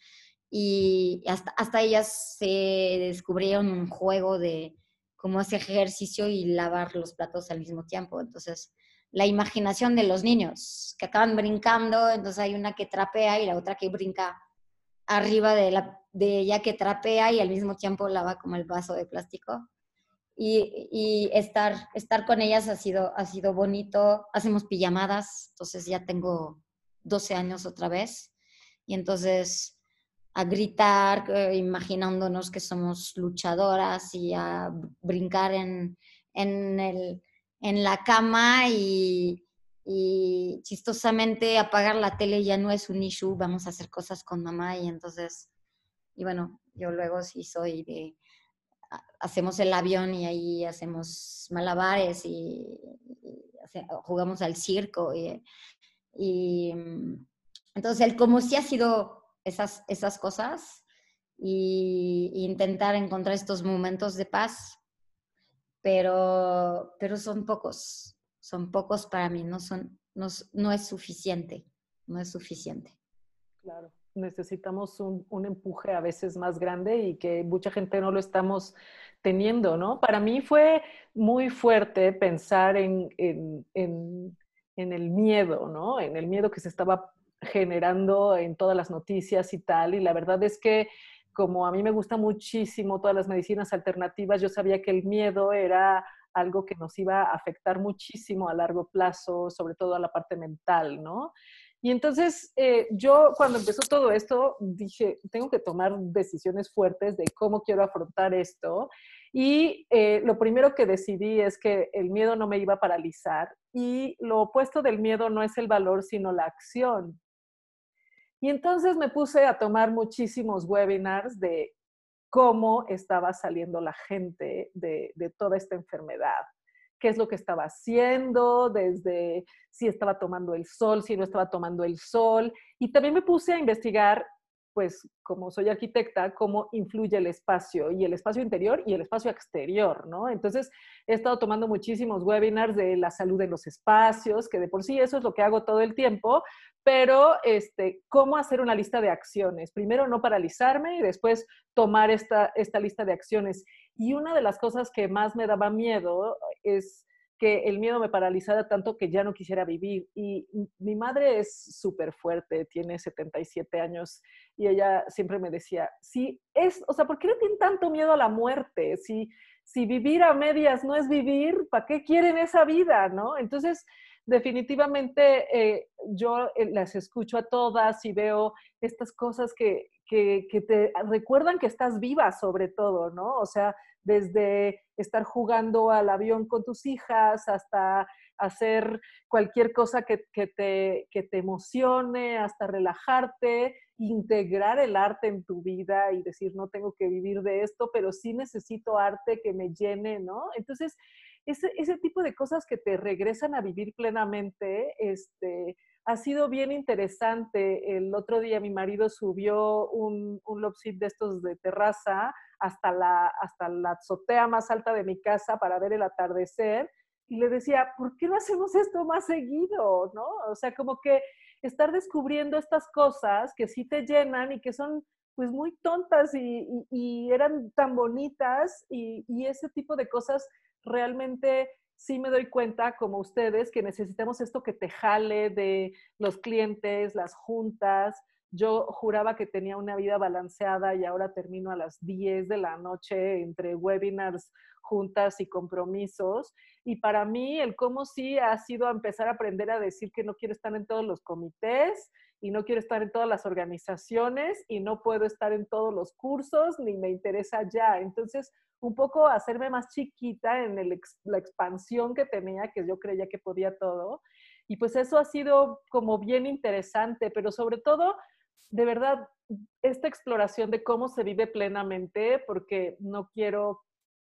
Y hasta, hasta ellas se descubrieron un juego de cómo hacer ejercicio y lavar los platos al mismo tiempo. Entonces, la imaginación de los niños que acaban brincando, entonces hay una que trapea y la otra que brinca arriba de, la, de ella que trapea y al mismo tiempo lava como el vaso de plástico. Y, estar, estar con ellas ha sido, ha sido bonito. Hacemos pijamadas, entonces ya tengo 12 años otra vez. Y entonces a gritar, eh, imaginándonos que somos luchadoras y a brincar en, en, el, en la cama y, y chistosamente apagar la tele ya no es un issue, vamos a hacer cosas con mamá y entonces, y bueno, yo luego sí soy de, hacemos el avión y ahí hacemos malabares y, jugamos al circo y, y, entonces el como sí ha sido esas, esas cosas y, y intentar encontrar estos momentos de paz, pero, pero son pocos, son pocos para mí, no, son, no, no es suficiente, no es suficiente. Claro, necesitamos un, un, empuje a veces más grande y que mucha gente no lo estamos teniendo, ¿no? Para mí fue muy fuerte pensar en, en, en, en el miedo, ¿no? En el miedo que se estaba generando en todas las noticias y tal, y la verdad es que como a mí me gusta muchísimo todas las medicinas alternativas, yo sabía que el miedo era algo que nos iba a afectar muchísimo a largo plazo, sobre todo a la parte mental, ¿no? Y entonces eh, yo cuando empezó todo esto dije, tengo que tomar decisiones fuertes de cómo quiero afrontar esto. Y eh, lo primero que decidí es que el miedo no me iba a paralizar y lo opuesto del miedo no es el valor, sino la acción. Y entonces me puse a tomar muchísimos webinars de cómo estaba saliendo la gente de, toda esta enfermedad, qué es lo que estaba haciendo, desde si estaba tomando el sol, si no estaba tomando el sol. Y también me puse a investigar pues como soy arquitecta, cómo influye el espacio y el espacio interior y el espacio exterior, ¿no? Entonces, he estado tomando muchísimos webinars de la salud de los espacios, que de por sí eso es lo que hago todo el tiempo, pero este, cómo hacer una lista de acciones. Primero, no paralizarme y después tomar esta, esta lista de acciones. Y una de las cosas que más me daba miedo es que el miedo me paralizara tanto que ya no quisiera vivir. Y mi madre es súper fuerte, tiene 77 años y ella siempre me decía, si es, o sea, ¿por qué le tienen tanto miedo a la muerte? Si, si vivir a medias no es vivir, ¿para qué quieren esa vida? ¿No? Entonces, definitivamente eh, yo eh, las escucho a todas y veo estas cosas que, que, que te recuerdan que estás viva sobre todo, ¿no? O sea, desde estar jugando al avión con tus hijas hasta hacer cualquier cosa que, te, que te emocione, hasta relajarte, integrar el arte en tu vida y decir, no tengo que vivir de esto, pero sí necesito arte que me llene, ¿no? Entonces, ese, ese tipo de cosas que te regresan a vivir plenamente, este, ha sido bien interesante. El otro día mi marido subió un, un de estos de terraza hasta la, hasta la azotea más alta de mi casa para ver el atardecer y le decía, ¿por qué no hacemos esto más seguido? ¿No? O sea, como que estar descubriendo estas cosas que sí te llenan y que son pues muy tontas y, eran tan bonitas y, y ese tipo de cosas realmente sí me doy cuenta, como ustedes, que necesitamos esto que te jale de los clientes, las juntas. Yo juraba que tenía una vida balanceada y ahora termino a las 10 de la noche entre webinars, juntas y compromisos. Y para mí el cómo sí ha sido empezar a aprender a decir que no quiero estar en todos los comités y no quiero estar en todas las organizaciones y no puedo estar en todos los cursos ni me interesa ya. Entonces, un poco hacerme más chiquita en la expansión que tenía, que yo creía que podía todo. Y pues eso ha sido como bien interesante, pero sobre todo, de verdad, esta exploración de cómo se vive plenamente, porque no quiero,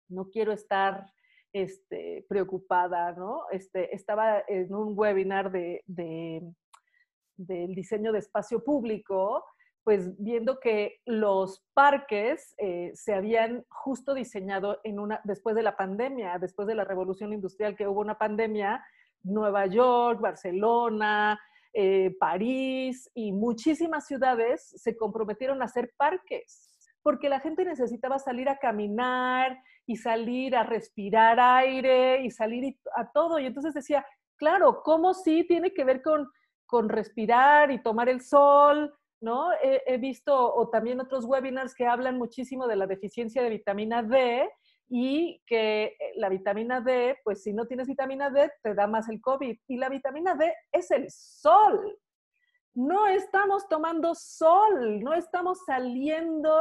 no quiero estar este, preocupada, ¿no? Este, estaba en un webinar de, de, del diseño de espacio público pues viendo que los parques eh, se habían justo diseñado en una, después de la pandemia, después de la revolución industrial que hubo una pandemia, Nueva York, Barcelona, eh, París y muchísimas ciudades se comprometieron a hacer parques, porque la gente necesitaba salir a caminar y salir a respirar aire y salir a todo. Y entonces decía, claro, ¿cómo sí tiene que ver con, con respirar y tomar el sol? ¿no? He, visto o también otros webinars que hablan muchísimo de la deficiencia de vitamina D y que eh, la vitamina D, pues si no tienes vitamina D, te da más el COVID. Y la vitamina D es el sol. No estamos tomando sol, no estamos saliendo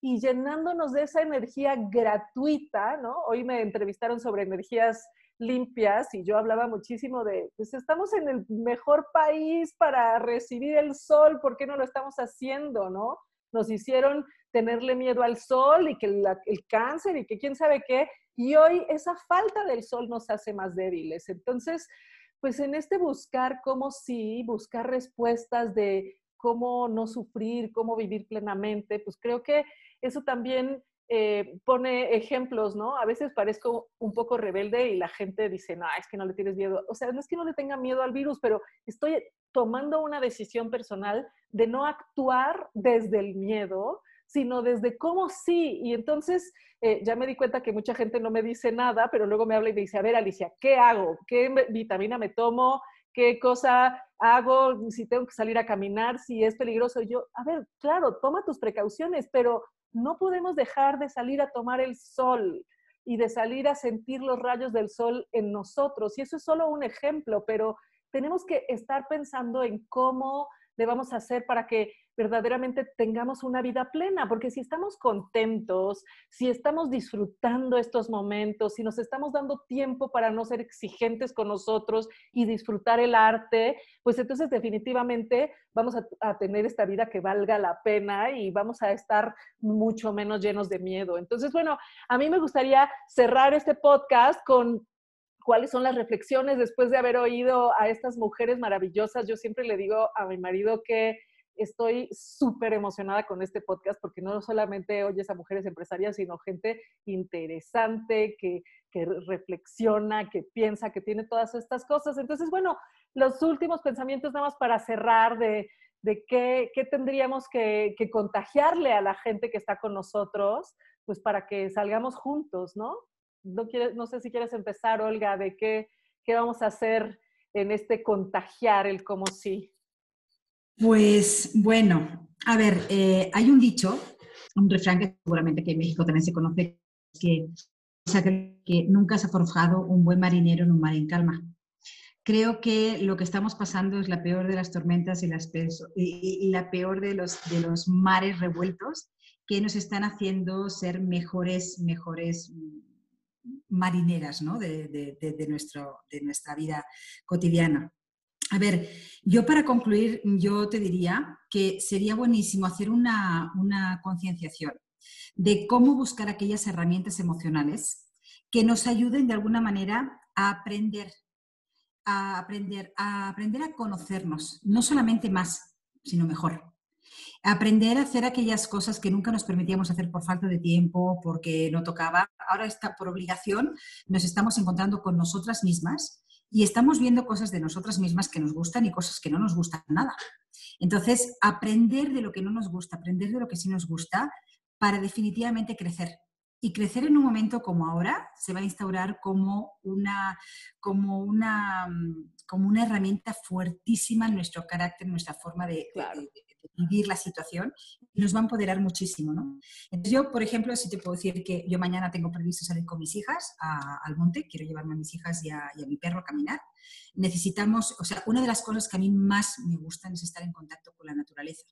y llenándonos de esa energía gratuita, ¿no? Hoy me entrevistaron sobre energías limpias y yo hablaba muchísimo de, pues estamos en el mejor país para recibir el sol, ¿por qué no lo estamos haciendo, no? Nos hicieron tenerle miedo al sol y que el cáncer y que quién sabe qué, y hoy esa falta del sol nos hace más débiles. Entonces, pues en este buscar cómo sí, buscar respuestas de cómo no sufrir, cómo vivir plenamente, pues creo que eso también eh, pone ejemplos, ¿no? A veces parezco un poco rebelde y la gente dice, no, es que no le tienes miedo. O sea, no es que no le tenga miedo al virus, pero estoy tomando una decisión personal de no actuar desde el miedo, sino desde cómo sí. Y entonces eh, ya me di cuenta que mucha gente no me dice nada, pero luego me habla y me dice, a ver, Alicia, ¿qué hago? ¿Qué vitamina me tomo? ¿Qué cosa hago? Si tengo que salir a caminar, si es peligroso. yo, a ver, claro, toma tus precauciones, pero no podemos dejar de salir a tomar el sol y de salir a sentir los rayos del sol en nosotros. Y eso es solo un ejemplo, pero tenemos que estar pensando en cómo le vamos a hacer para que verdaderamente tengamos una vida plena, porque si estamos contentos, si estamos disfrutando estos momentos, si nos estamos dando tiempo para no ser exigentes con nosotros y disfrutar el arte, pues entonces definitivamente vamos a, tener esta vida que valga la pena y vamos a estar mucho menos llenos de miedo. Entonces, bueno, a mí me gustaría cerrar este podcast con cuáles son las reflexiones después de haber oído a estas mujeres maravillosas. Yo siempre le digo a mi marido que estoy súper emocionada con este podcast porque no solamente oyes a mujeres empresarias, sino gente interesante que, reflexiona, que piensa, que tiene todas estas cosas. Entonces, bueno, los últimos pensamientos nada más para cerrar de, qué, tendríamos que, contagiarle a la gente que está con nosotros, pues para que salgamos juntos, ¿no? No, quieres, no sé si quieres empezar, Olga, de qué, qué vamos a hacer en este contagiar el como sí. Pues bueno, a ver, eh, hay un dicho, un refrán que seguramente que en México también se conoce, que, que nunca se ha forjado un buen marinero en un mar en calma. Creo que lo que estamos pasando es la peor de las tormentas y, las, la peor de los, de los mares revueltos que nos están haciendo ser mejores, mejores marineras ¿no? de, nuestro, de nuestra vida cotidiana. A ver, yo para concluir, yo te diría que sería buenísimo hacer una, concienciación de cómo buscar aquellas herramientas emocionales que nos ayuden de alguna manera a aprender, a aprender, a aprender a conocernos, no solamente más, sino mejor. Aprender a hacer aquellas cosas que nunca nos permitíamos hacer por falta de tiempo, porque no tocaba. Ahora está por obligación, nos estamos encontrando con nosotras mismas y estamos viendo cosas de nosotras mismas que nos gustan y cosas que no nos gustan nada. Entonces, aprender de lo que no nos gusta, aprender de lo que sí nos gusta para definitivamente crecer. Y crecer en un momento como ahora se va a instaurar como una, como una, como una herramienta fuertísima en nuestro carácter, en nuestra forma de, vivir la situación nos va a empoderar muchísimo. ¿no? Entonces yo, por ejemplo, si te puedo decir que yo mañana tengo previsto salir con mis hijas al monte, quiero llevarme a mis hijas y a, y a, mi perro a caminar, necesitamos, o sea, una de las cosas que a mí más me gustan es estar en contacto con la naturaleza.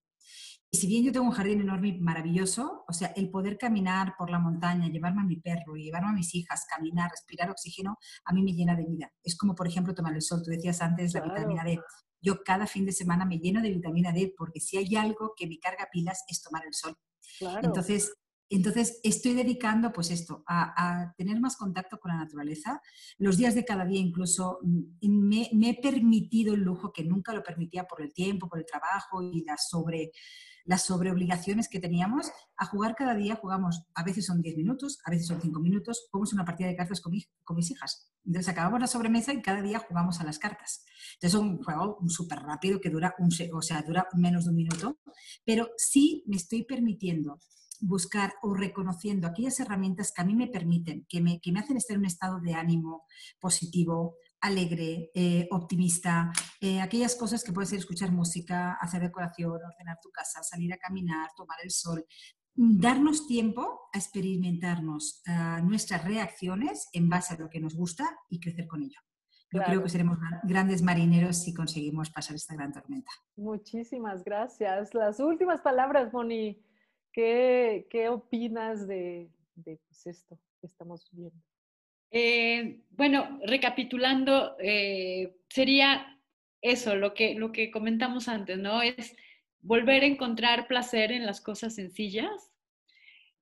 Y si bien yo tengo un jardín enorme y maravilloso, o sea, el poder caminar por la montaña, llevarme a mi perro, llevarme a mis hijas, caminar, respirar oxígeno, a mí me llena de vida. Es como, por ejemplo, tomar el sol. Tú decías antes la vitamina D. Yo cada fin de semana me lleno de vitamina D porque si hay algo que me carga pilas es tomar el sol. Entonces, entonces, estoy dedicando, pues esto, a, tener más contacto con la naturaleza. Los días de cada día incluso mm, me, he permitido el lujo que nunca lo permitía por el tiempo, por el trabajo y la sobre, las sobreobligaciones que teníamos, a jugar cada día, jugamos, a veces son 10 minutos, a veces son 5 minutos, jugamos una partida de cartas con, con mis hijas. Entonces acabamos la sobremesa y cada día jugamos a las cartas. Entonces es un juego súper rápido que dura, un, o sea, dura menos de un minuto, pero sí me estoy permitiendo buscar o reconociendo aquellas herramientas que a mí me permiten, que me, que me hacen estar en un estado de ánimo positivo, alegre, eh, optimista, eh, aquellas cosas que puede ser escuchar música, hacer decoración, ordenar tu casa, salir a caminar, tomar el sol, darnos tiempo a experimentarnos uh, nuestras reacciones en base a lo que nos gusta y crecer con ello. Yo creo que seremos grandes marineros si conseguimos pasar esta gran tormenta. Muchísimas gracias. Las últimas palabras, Moni. ¿Qué, qué opinas de, de pues, esto que estamos viendo? Eh, bueno, recapitulando, eh, sería eso, lo que, lo que comentamos antes, ¿no? Es volver a encontrar placer en las cosas sencillas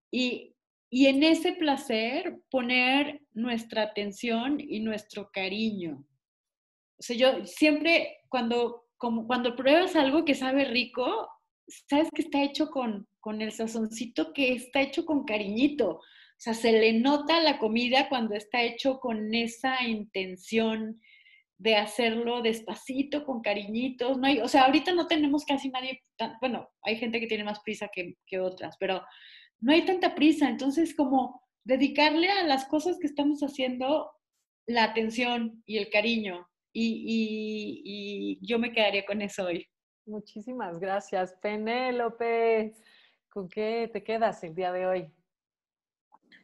y, y en ese placer poner nuestra atención y nuestro cariño. O sea, yo siempre cuando, como, cuando pruebas algo que sabe rico, sabes que está hecho con, con el sazoncito que está hecho con cariñito. O sea, se le nota la comida cuando está hecho con esa intención de hacerlo despacito, con cariñitos. No hay, o sea, ahorita no tenemos casi nadie, bueno, hay gente que tiene más prisa que, que otras, pero no hay tanta prisa. Entonces, como dedicarle a las cosas que estamos haciendo la atención y el cariño. Y, y, y yo me quedaría con eso hoy. Muchísimas gracias, Penélope. ¿Con qué te quedas el día de hoy?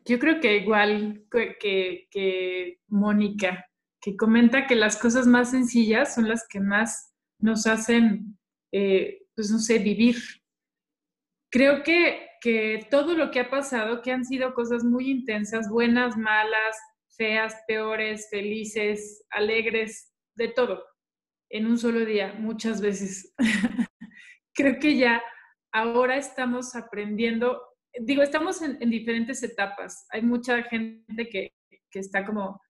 Yo creo que igual que, que, Mónica, que comenta que las cosas más sencillas son las que más nos hacen, eh, pues no sé, vivir. Creo que, que todo lo que ha pasado, que han sido cosas muy intensas, buenas, malas, feas, peores, felices, alegres, de todo, en un solo día, muchas veces. Creo que ya ahora estamos aprendiendo digo, estamos en, diferentes etapas. Hay mucha gente que, está como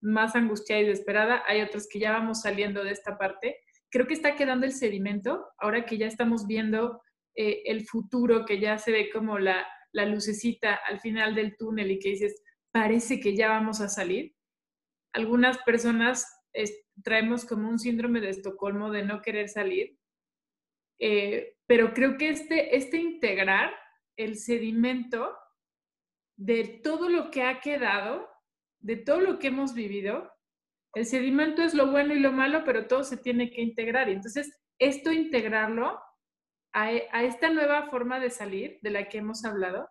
más angustiada y desesperada, hay otros que ya vamos saliendo de esta parte creo que está quedando el sedimento, ahora que ya estamos viendo eh, el futuro, que ya se ve como la, la lucecita al final del túnel y que dices, parece que ya vamos a salir. Algunas personas traemos como un síndrome de Estocolmo de no querer salir, eh, pero creo que este, este integrar el sedimento de todo lo que ha quedado, de todo lo que hemos vivido, el sedimento es lo bueno y lo malo, pero todo se tiene que integrar. Y entonces, esto integrarlo a, a esta nueva forma de salir de la que hemos hablado,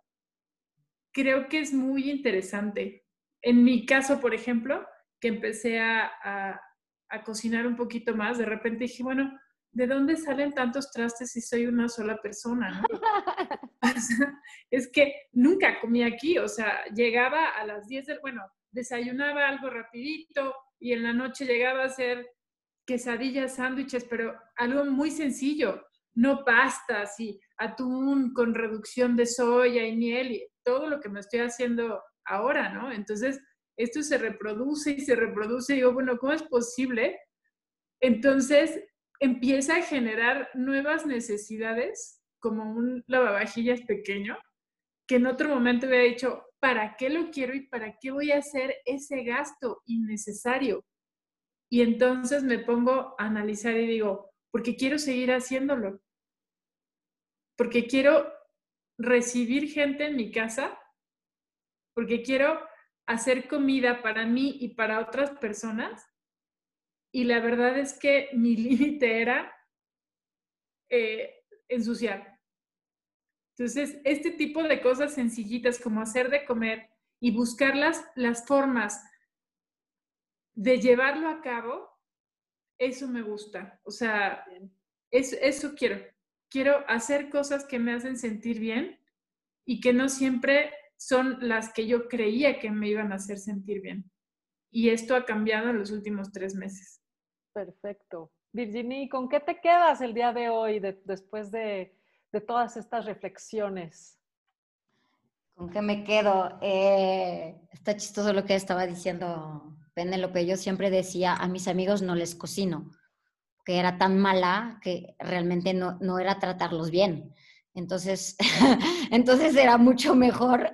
creo que es muy interesante. En mi caso, por ejemplo, que empecé a, a, cocinar un poquito más, de repente dije, bueno, ¿de dónde salen tantos trastes si soy una sola persona? es que nunca comí aquí, o sea, llegaba a las 10 del, bueno, desayunaba algo rapidito y en la noche llegaba a hacer quesadillas, sándwiches, pero algo muy sencillo, no pastas y atún con reducción de soya y miel y todo lo que me estoy haciendo ahora, ¿no? Entonces, esto se reproduce y se reproduce y digo, bueno, ¿cómo es posible? Entonces, empieza a generar nuevas necesidades, como un lavavajillas pequeño, que en otro momento hubiera dicho, ¿para qué lo quiero y para qué voy a hacer ese gasto innecesario? Y entonces me pongo a analizar y digo, porque quiero seguir haciéndolo. Porque quiero recibir gente en mi casa, porque quiero hacer comida para mí y para otras personas. Y la verdad es que mi límite era eh, ensuciar. Entonces, este tipo de cosas sencillitas como hacer de comer y buscar las, las formas de llevarlo a cabo, eso me gusta. O sea, es, eso quiero. Quiero hacer cosas que me hacen sentir bien y que no siempre son las que yo creía que me iban a hacer sentir bien. Y esto ha cambiado en los últimos tres meses. Perfecto. Virginie, ¿con qué te quedas el día de hoy después de, todas estas reflexiones? ¿Con qué me quedo? Eh, está chistoso lo que estaba diciendo Penélope. Yo siempre decía a mis amigos no les cocino, que era tan mala que realmente no, no era tratarlos bien. Entonces, entonces era mucho mejor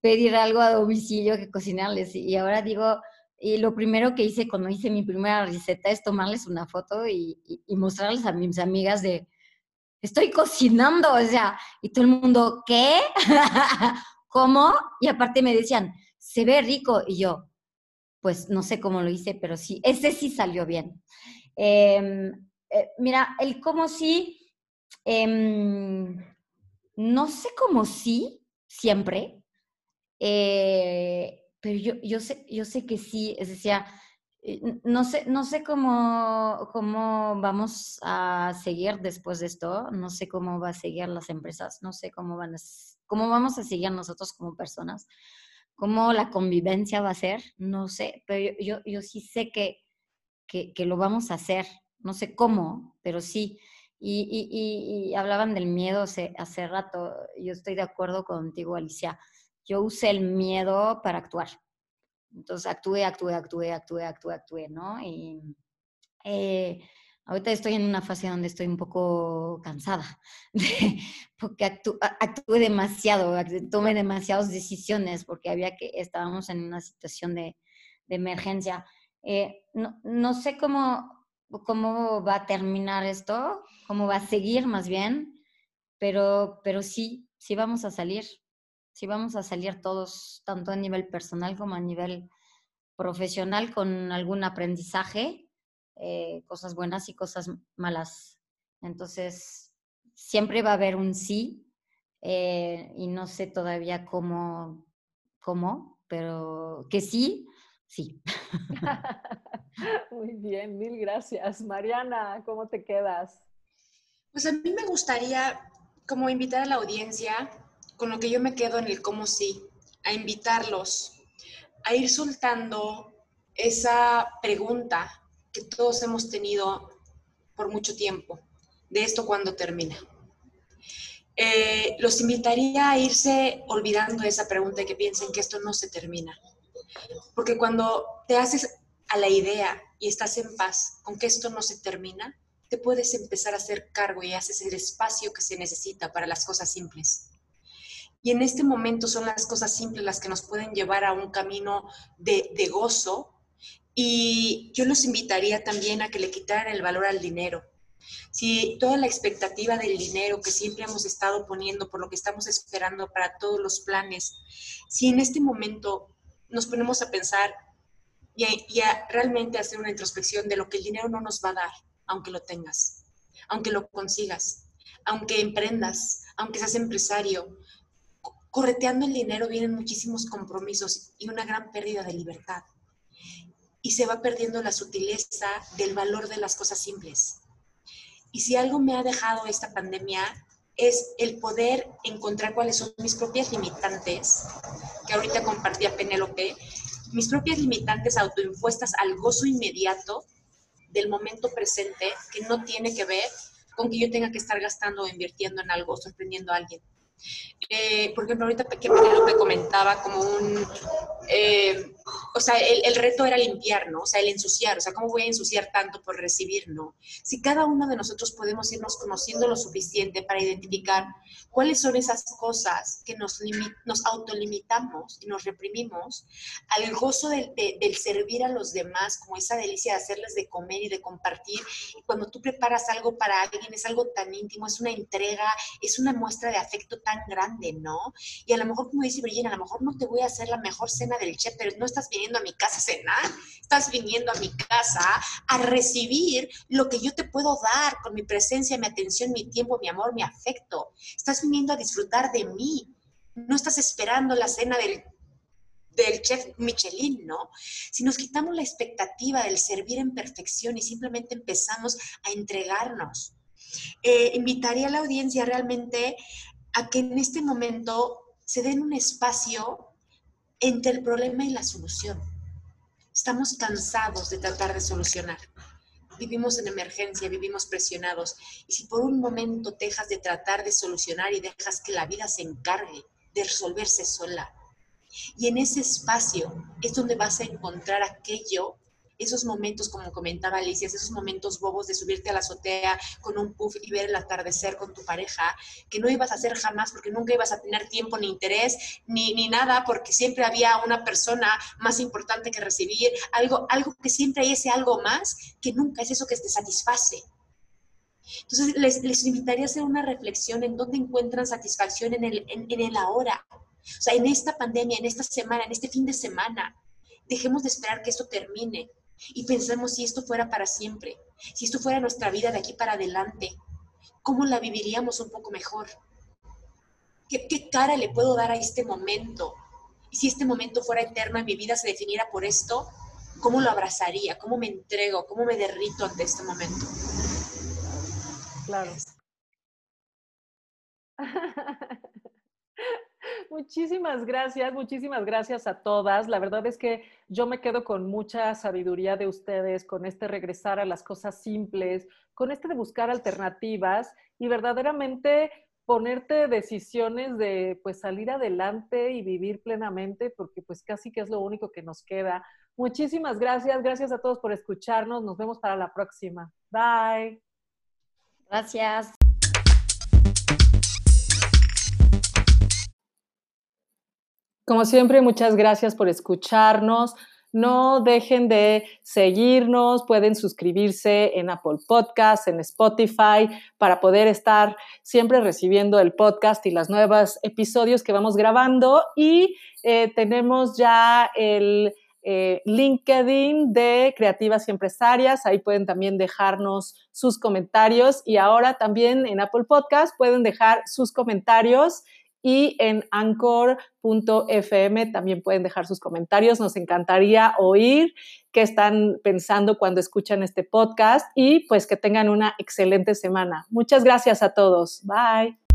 pedir algo a domicilio que cocinarles. Y ahora digo, y lo primero que hice cuando hice mi primera receta es tomarles una foto y, mostrarles a mis amigas de, estoy cocinando, o sea, y todo el mundo, ¿qué? ¿Cómo? Y aparte me decían, se ve rico. Y yo, pues no sé cómo lo hice, pero sí, ese sí salió bien. Em, eh, mira, el cómo sí, em, no sé cómo sí, siempre, eh, pero yo, yo, sé, yo sé que sí, es decir, eh, no sé, no sé cómo, cómo vamos a seguir después de esto, no sé cómo va a seguir las empresas, no sé cómo, van a, cómo vamos a seguir nosotros como personas, cómo la convivencia va a ser, no sé, pero yo, yo, sí sé que, que, que, lo vamos a hacer, no sé cómo, pero sí. Y, hablaban del miedo hace, hace rato. Yo estoy de acuerdo contigo, Alicia. Yo usé el miedo para actuar. Entonces actué, actué, actué, actué, actué, actué, ¿no? Y eh, ahorita estoy en una fase donde estoy un poco cansada, porque actué demasiado, tomé demasiadas decisiones porque había que, estábamos en una situación de, emergencia. Eh, no, no, sé cómo, cómo va a terminar esto, cómo va a seguir más bien, pero, pero sí, sí vamos a salir, sí vamos a salir todos, tanto a nivel personal como a nivel profesional, con algún aprendizaje, eh, cosas buenas y cosas malas. Entonces, siempre va a haber un sí eh, y no sé todavía cómo, cómo, pero que sí, sí. Muy bien, mil gracias. Mariana, ¿cómo te quedas? Pues a mí me gustaría como invitar a la audiencia, con lo que yo me quedo en el cómo sí, a invitarlos a ir soltando esa pregunta que todos hemos tenido por mucho tiempo, de esto cuando termina. Eh, los invitaría a irse olvidando esa pregunta y que piensen que esto no se termina. Porque cuando te haces a la idea y estás en paz con que esto no se termina, te puedes empezar a hacer cargo y haces el espacio que se necesita para las cosas simples. Y en este momento son las cosas simples las que nos pueden llevar a un camino de, gozo. Y yo los invitaría también a que le quitaran el valor al dinero. Si toda la expectativa del dinero que siempre hemos estado poniendo por lo que estamos esperando para todos los planes, si en este momento nos ponemos a pensar y a, realmente hacer una introspección de lo que el dinero no nos va a dar, aunque lo tengas, aunque lo consigas, aunque emprendas, aunque seas empresario, correteando el dinero vienen muchísimos compromisos y una gran pérdida de libertad. Y se va perdiendo la sutileza del valor de las cosas simples. Y si algo me ha dejado esta pandemia es el poder encontrar cuáles son mis propias limitantes, que ahorita compartía Penélope, mis propias limitantes autoimpuestas al gozo inmediato del momento presente, que no tiene que ver con que yo tenga que estar gastando o invirtiendo en algo, sorprendiendo a alguien. Eh, por ejemplo, ahorita que Penélope comentaba como un, eh, o sea, el, reto era limpiar, ¿no? O sea, el ensuciar, o sea, ¿cómo voy a ensuciar tanto por recibir, no? Si cada uno de nosotros podemos irnos conociendo lo suficiente para identificar cuáles son esas cosas que nos, nos autolimitamos y nos reprimimos, al gozo del, del servir a los demás, como esa delicia de hacerles de comer y de compartir, y cuando tú preparas algo para alguien, es algo tan íntimo, es una entrega, es una muestra de afecto tan grande, ¿no? Y a lo mejor, como dice Brigitte, a lo mejor no te voy a hacer la mejor cena del chef, pero no estás viniendo a mi casa a cenar, estás viniendo a mi casa a recibir lo que yo te puedo dar con mi presencia, mi atención, mi tiempo, mi amor, mi afecto. Estás viniendo a disfrutar de mí. No estás esperando la cena del del chef Michelin, ¿no? Si nos quitamos la expectativa del servir en perfección y simplemente empezamos a entregarnos, eh, invitaría a la audiencia realmente a que en este momento se den un espacio entre el problema y la solución. Estamos cansados de tratar de solucionar. Vivimos en emergencia, vivimos presionados. Y si por un momento dejas de tratar de solucionar y dejas que la vida se encargue de resolverse sola, y en ese espacio es donde vas a encontrar aquello esos momentos, como comentaba Alicia, esos momentos bobos de subirte a la azotea con un puff y ver el atardecer con tu pareja, que no ibas a hacer jamás porque nunca ibas a tener tiempo ni interés ni, ni nada, porque siempre había una persona más importante que recibir, algo, algo que siempre hay ese algo más que nunca es eso que te satisface. Entonces, les, les invitaría a hacer una reflexión en dónde encuentran satisfacción en el, en, en el ahora. O sea, en esta pandemia, en esta semana, en este fin de semana. Dejemos de esperar que esto termine y pensemos si esto fuera para siempre, si esto fuera nuestra vida de aquí para adelante, ¿cómo la viviríamos un poco mejor? ¿Qué, qué cara le puedo dar a este momento? Y si este momento fuera eterno y mi vida se definiera por esto, ¿cómo lo abrazaría? ¿Cómo me entrego? ¿Cómo me derrito ante este momento? Claro. Muchísimas gracias, muchísimas gracias a todas. La verdad es que yo me quedo con mucha sabiduría de ustedes, con este regresar a las cosas simples, con este de buscar alternativas y verdaderamente ponerte decisiones de pues salir adelante y vivir plenamente, porque pues casi que es lo único que nos queda. Muchísimas gracias, gracias a todos por escucharnos. Nos vemos para la próxima. Bye. Gracias. Como siempre, muchas gracias por escucharnos. No dejen de seguirnos, pueden suscribirse en Apple Podcast, en Spotify, para poder estar siempre recibiendo el podcast y los nuevos episodios que vamos grabando. Y eh, tenemos ya el eh, LinkedIn de Creativas y Empresarias. Ahí pueden también dejarnos sus comentarios. Y ahora también en Apple Podcast pueden dejar sus comentarios y en anchor.fm también pueden dejar sus comentarios. Nos encantaría oír qué están pensando cuando escuchan este podcast y pues que tengan una excelente semana. Muchas gracias a todos. Bye.